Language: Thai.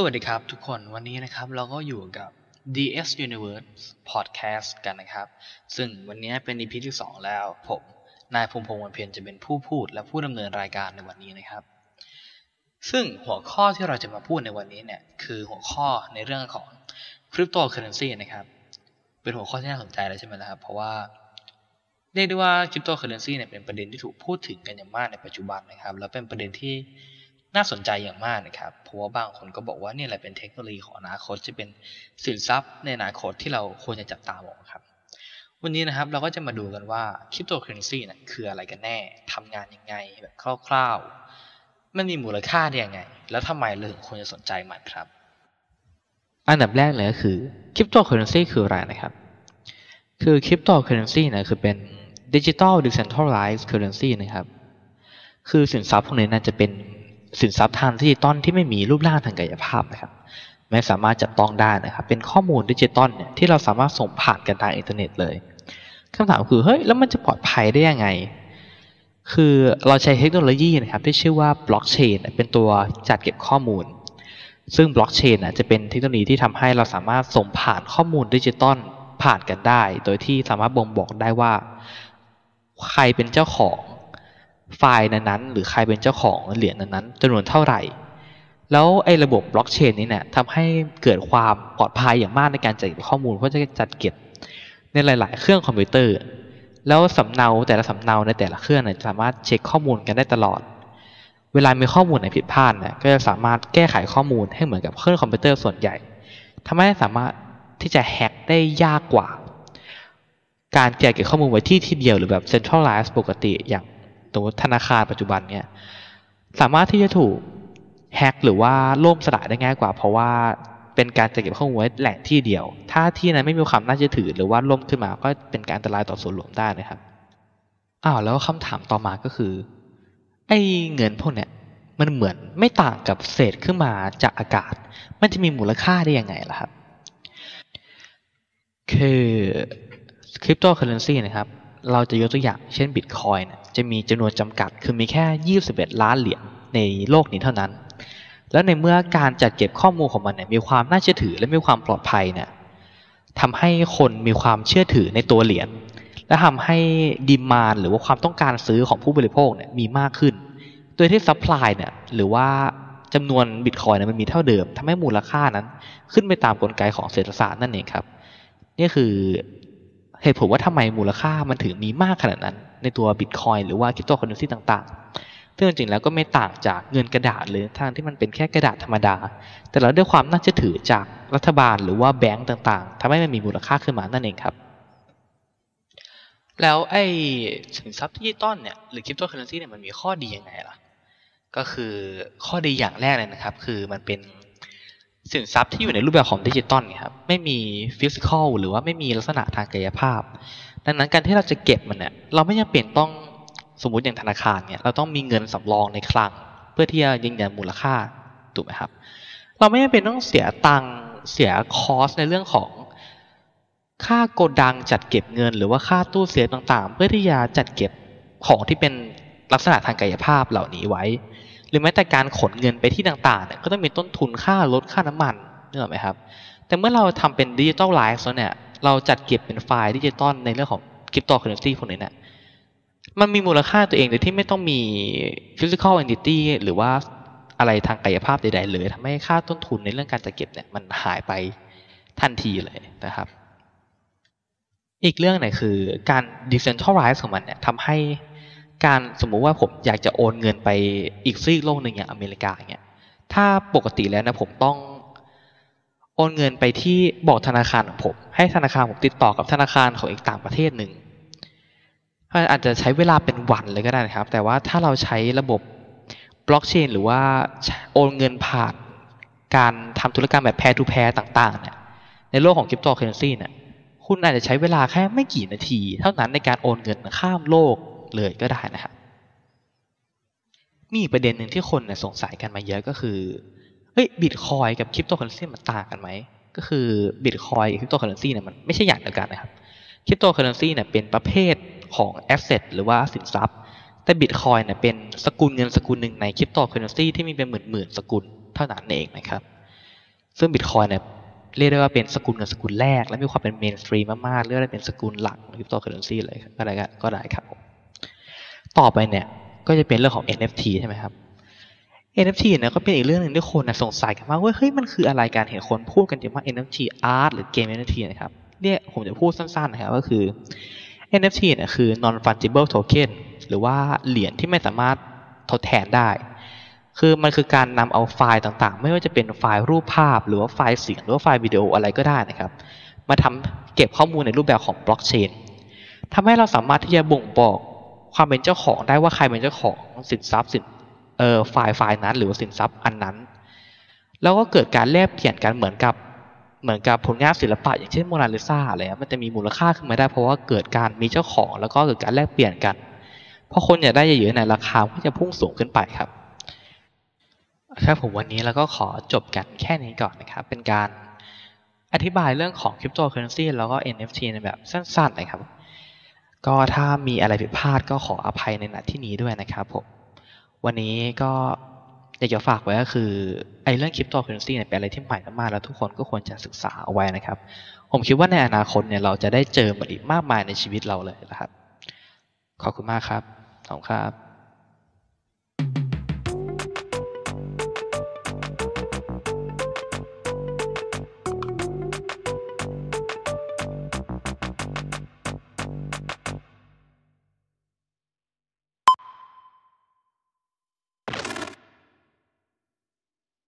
สวัสดีครับทุกคนวันนี้นะครับเราก็อยู่กับ DS Universe Podcast กันนะครับ ซึ่งวันนี้เป็น EP ที่ 2 แล้ว ผมนายพงพงศ์วันเพ็ญจะเป็นผู้พูดและผู้ดำเนินรายการในวันนี้นะครับ ซึ่งหัวข้อที่เราจะมาพูดในวันนี้เนี่ยคือหัวข้อในเรื่องของ Cryptocurrency นะครับ เป็นหัวข้อที่น่าสนใจเลยใช่ไหมล่ะครับเพราะว่าเรียกได้ว่า Cryptocurrency เนี่ยเป็นประเด็นที่ถูกพูดถึงกันอย่างมากในปัจจุบันนะครับ แล้วเป็นประเด็นที่ น่าสนใจอย่างมากนะครับ เพราะว่าบางคนก็บอกว่าเนี่ยแหละเป็นเทคโนโลยีของอนาคตจะเป็นสินทรัพย์ในอนาคตที่เราควรจะจับตามองครับ วันนี้นะครับเราก็จะมาดูกันว่าคริปโตเคอเรนซีนี่ยคืออะไรกันแน่ทำงานยังไงแบบคร่าวๆ มันมีมูลค่าได้ยังไง แล้วทำไมเราถึงควรจะสนใจมันครับ อันดับแรกเลยก็คือคริปโตเคอเรนซีคืออะไรนะครับ คือคริปโตเคอเรนซีนี่ยคือเป็น digital decentralized currency นะครับ คือสินทรัพย์พวกนี้น่าจะเป็น สินทรัพย์ทางดิจิตอลที่ไม่มีรูปร่างทางกายภาพนะครับไม่สามารถจับต้องได้นะครับ เป็นข้อมูลดิจิตอลเนี่ยที่เราสามารถส่งผ่านกันทางอินเทอร์เน็ตเลยคำถามคือเฮ้ยแล้วมันจะปลอดภัยได้ยังไง คือเราใช้เทคโนโลยีนะครับที่ชื่อว่าบล็อกเชนเป็นตัวจัดเก็บข้อมูล ซึ่งบล็อกเชนจะเป็นเทคโนโลยีที่ทำให้เราสามารถส่งผ่านข้อมูลดิจิตอลผ่านกันได้ โดยที่สามารถบ่งบอกได้ว่า ใครเป็นเจ้าของ ไฟล์นั้นๆ หรือใครเป็นเจ้าของเหรียญนั้นๆจำนวนเท่าไหร่ แล้วไอ้ระบบบล็อกเชนนี้เนี่ยทำให้เกิดความปลอดภัยอย่างมากในการจัดเก็บข้อมูล เพราะจะจัดเก็บในหลาย ๆ เครื่องคอมพิวเตอร์ แล้วสำเนาแต่ละสำเนาในแต่ละเครื่องเนี่ยสามารถเช็คข้อมูลกันได้ตลอด เวลามีข้อมูลไหนผิดพลาดเนี่ยก็จะสามารถแก้ไขข้อมูลให้เหมือนกับเครื่องคอมพิวเตอร์ส่วนใหญ่ทำให้สามารถที่จะแฮ็กได้ยากกว่า การเก็บข้อมูลไว้ที่ที่เดียวหรือแบบ centralized ปกติอย่าง สมมติธนาคารปัจจุบันเนี่ยสามารถที่จะถูกแฮกหรือว่าล่มสลายได้ง่ายกว่า เพราะว่าเป็นการจัดเก็บข้อมูลไว้แหล่งที่เดียว ถ้าที่นั้นไม่มีความน่าเชื่อถือ หรือว่าล่มขึ้นมาก็เป็นการอันตรายต่อส่วนรวมได้นะครับอ้าวแล้วคำถามต่อมาก็คือ ไอ้เงินพวกเนี้ยมันเหมือนไม่ต่างกับเศษขึ้นมาจากอากาศ มันจะมีมูลค่าได้ยังไงล่ะครับ คือคริปโตเคอเรนซีนะครับ เราจะยกตัวอย่างเช่นบิตคอยน์ จะมีจำนวนจำกัดคือมีแค่ 21 ล้านเหรียญในโลกนี้เท่านั้น แล้วในเมื่อการจัดเก็บข้อมูลของมันเนี่ยมีความน่าเชื่อถือและมีความปลอดภัยเนี่ยทำให้คนมีความเชื่อถือในตัวเหรียญและทำให้ดีมานหรือว่าความต้องการซื้อของผู้บริโภคเนี่ยมีมากขึ้น โดยที่ supply เนี่ยหรือว่าจำนวนบิตคอยน์มันมีเท่าเดิมทำให้มูลค่านั้น ขึ้นไปตามกลไกของเศรษฐศาสตร์นั่นเองครับ นี่คือ เหตุผลว่าทำไมมูลค่ามันถึงมีมากขนาดนั้น ในตัวบิตคอยน์หรือว่าคริปโตเคอเรนซีต่างๆ ซึ่งจริงๆแล้วก็ไม่ต่างจากเงินกระดาษหรือทางที่มันเป็นแค่กระดาษธรรมดา แต่เราด้วยความน่าเชื่อถือจากรัฐบาลหรือว่าแบงก์ต่างๆทำให้มันมีมูลค่าขึ้นมานั่นเองครับ แล้วไอ้สินทรัพย์ดิจิตอลเนี่ยหรือคริปโตเคอเรนซีเนี่ยมันมีข้อดียังไงล่ะ ก็คือข้อดีอย่างแรกเลยนะครับ คือมันเป็น สินทรัพย์ที่อยู่ในรูปแบบของดิจิตอลครับไม่มี physical หรือว่าไม่มีลักษณะทางกายภาพ ดังนั้นการที่เราจะเก็บมันเนี่ยเราไม่จำเป็นต้องสมมติอย่างธนาคารเนี่ยเราต้องมีเงินสำรองในคลัง เพื่อที่จะยืนยันมูลค่าถูกไหมครับ เราไม่จำเป็นต้องเสียตังค์เสีย cost ในเรื่องของค่าโกดังจัดเก็บเงิน หรือว่าค่าตู้เซฟต่างๆ เพื่อที่จะจัดเก็บของที่เป็นลักษณะทางกายภาพเหล่านี้ไว้ หรือแม้แต่การขนเงินไปที่ต่างๆเนี่ยก็ต้องมีต้นทุนค่ารถค่าน้ำมันนึกออกไหมครับ แต่เมื่อเราทำเป็น digitalize แล้วเนี่ยเราจัดเก็บเป็นไฟล์ดิจิตอลในเรื่องของคริปโตเคอเรนซีพวกนี้เนี่ยมันมีมูลค่าตัวเองโดยที่ไม่ต้องมี physical entity หรือว่าอะไรทางกายภาพใดๆเลยทำให้ค่าต้นทุนในเรื่องการจัดเก็บเนี่ยมันหายไปทันทีเลยนะครับ อีกเรื่องหนึ่งคือการ decentralize ของมันเนี่ยทำให้ การสมมุติว่าผมอยากจะโอนเงินไปอีกซีกโลกหนึ่งอย่างอเมริกาเนี่ยถ้าปกติแล้วนะผมต้องโอนเงินไปที่บอกธนาคารของผม ให้ธนาคารผมติดต่อกับธนาคารของอีกต่างประเทศหนึ่งอาจจะใช้เวลาเป็นวันเลยก็ได้นะครับ แต่ว่าถ้าเราใช้ระบบบล็อกเชนหรือว่าโอนเงินผ่านการทำธุรกรรมแบบ peer to peer ต่างๆเนี่ยในโลกของคริปโตเคอเรนซีเนี่ยคุณอาจจะใช้เวลาแค่ไม่กี่นาที เท่านั้นในการโอนเงินข้ามโลก เลยก็ได้นะครับ มีประเด็นหนึ่งที่คนสงสัยกันมาเยอะก็คือเฮ้ยบิตคอยน์กับคริปโตเคอเรนซีมันต่างกันไหมก็คือบิตคอยน์กับคริปโตเคอเรนซีเนี่ยมันไม่ใช่อย่างเดียวกันนะครับคริปโตเคอเรนซีเนี่ยเป็นประเภทของ asset หรือว่าสินทรัพย์ แต่บิตคอยน์เนี่ยเป็นสกุลเงินสกุลหนึ่งในคริปโตเคอเรนซีที่มีเป็นหมื่นหมื่นสกุลเท่านั้นเองนะครับ ซึ่งบิตคอยน์เนี่ยเรียกได้ว่าเป็นสกุลเงินสกุลแรก และมีความเป็น mainstream มากๆเรียกได้เป็นสกุลหลักของคริปโตเคอเรนซีเลยก็ได้ก็ได้ครับผม ต่อไปเนี่ยก็จะเป็นเรื่องของ NFT ใช่ไหมครับ NFT เนี่ยก็เป็นอีกเรื่องหนึ่งที่คนนะสงสัยกันมากว่าเฮ้ยมันคืออะไรการเห็นคนพูดกันเยอะมาก NFT art หรือเกม NFT นะครับเนี่ยผมจะพูดสั้นๆนะครับก็คือ NFT เนี่ยคือ non fungible token หรือว่าเหรียญที่ไม่สามารถทดแทนได้ คือมันคือการนำเอาไฟล์ต่างๆ ไม่ว่าจะเป็นไฟล์รูปภาพ หรือว่าไฟล์เสียงหรือว่าไฟล์วิดีโออะไรก็ได้นะครับ มาทำเก็บข้อมูลในรูปแบบของบล็อกเชนทำให้เราสามารถที่จะบ่งบอก ความเป็นเจ้าของได้ว่าใครเป็นเจ้าของสินทรัพย์สินเอ่อไฟล์ไฟล์นั้น หรือว่าสินทรัพย์อันนั้น แล้วก็เกิดการแลกเปลี่ยนกันเหมือนกับเหมือนกับผลงานศิลปะอย่างเช่นโมนาลิซาอะไรมันจะมีมูลค่าขึ้นมาได้เพราะว่าเกิดการมีเจ้าของ แล้วก็เกิดการแลกเปลี่ยนกันพอคนอยากได้เยอะๆในราคาก็จะพุ่งสูงขึ้นไปครับครับผมวันนี้เราก็ขอจบกันแค่นี้ก่อนนะครับ เป็นการอธิบายเรื่องของคริปโตเคอเรนซีแล้วก็ NFT ในแบบสั้นๆนะครับ ก็ถ้ามีอะไรผิดพลาดก็ขออภัยในณที่นี้ด้วยนะครับผม วันนี้ก็อยากจะฝากไว้ก็คือไอ้เรื่องคริปโตเคอเรนซีเนี่ยเป็นอะไรที่ใหม่มากๆแล้วทุกคนก็ควรจะศึกษาเอาไว้นะครับ ผมคิดว่าในอนาคตเนี่ยเราจะได้เจอมันอีกมากมายในชีวิตเราเลยนะครับ ขอบคุณมากครับ ขอบคุณครับ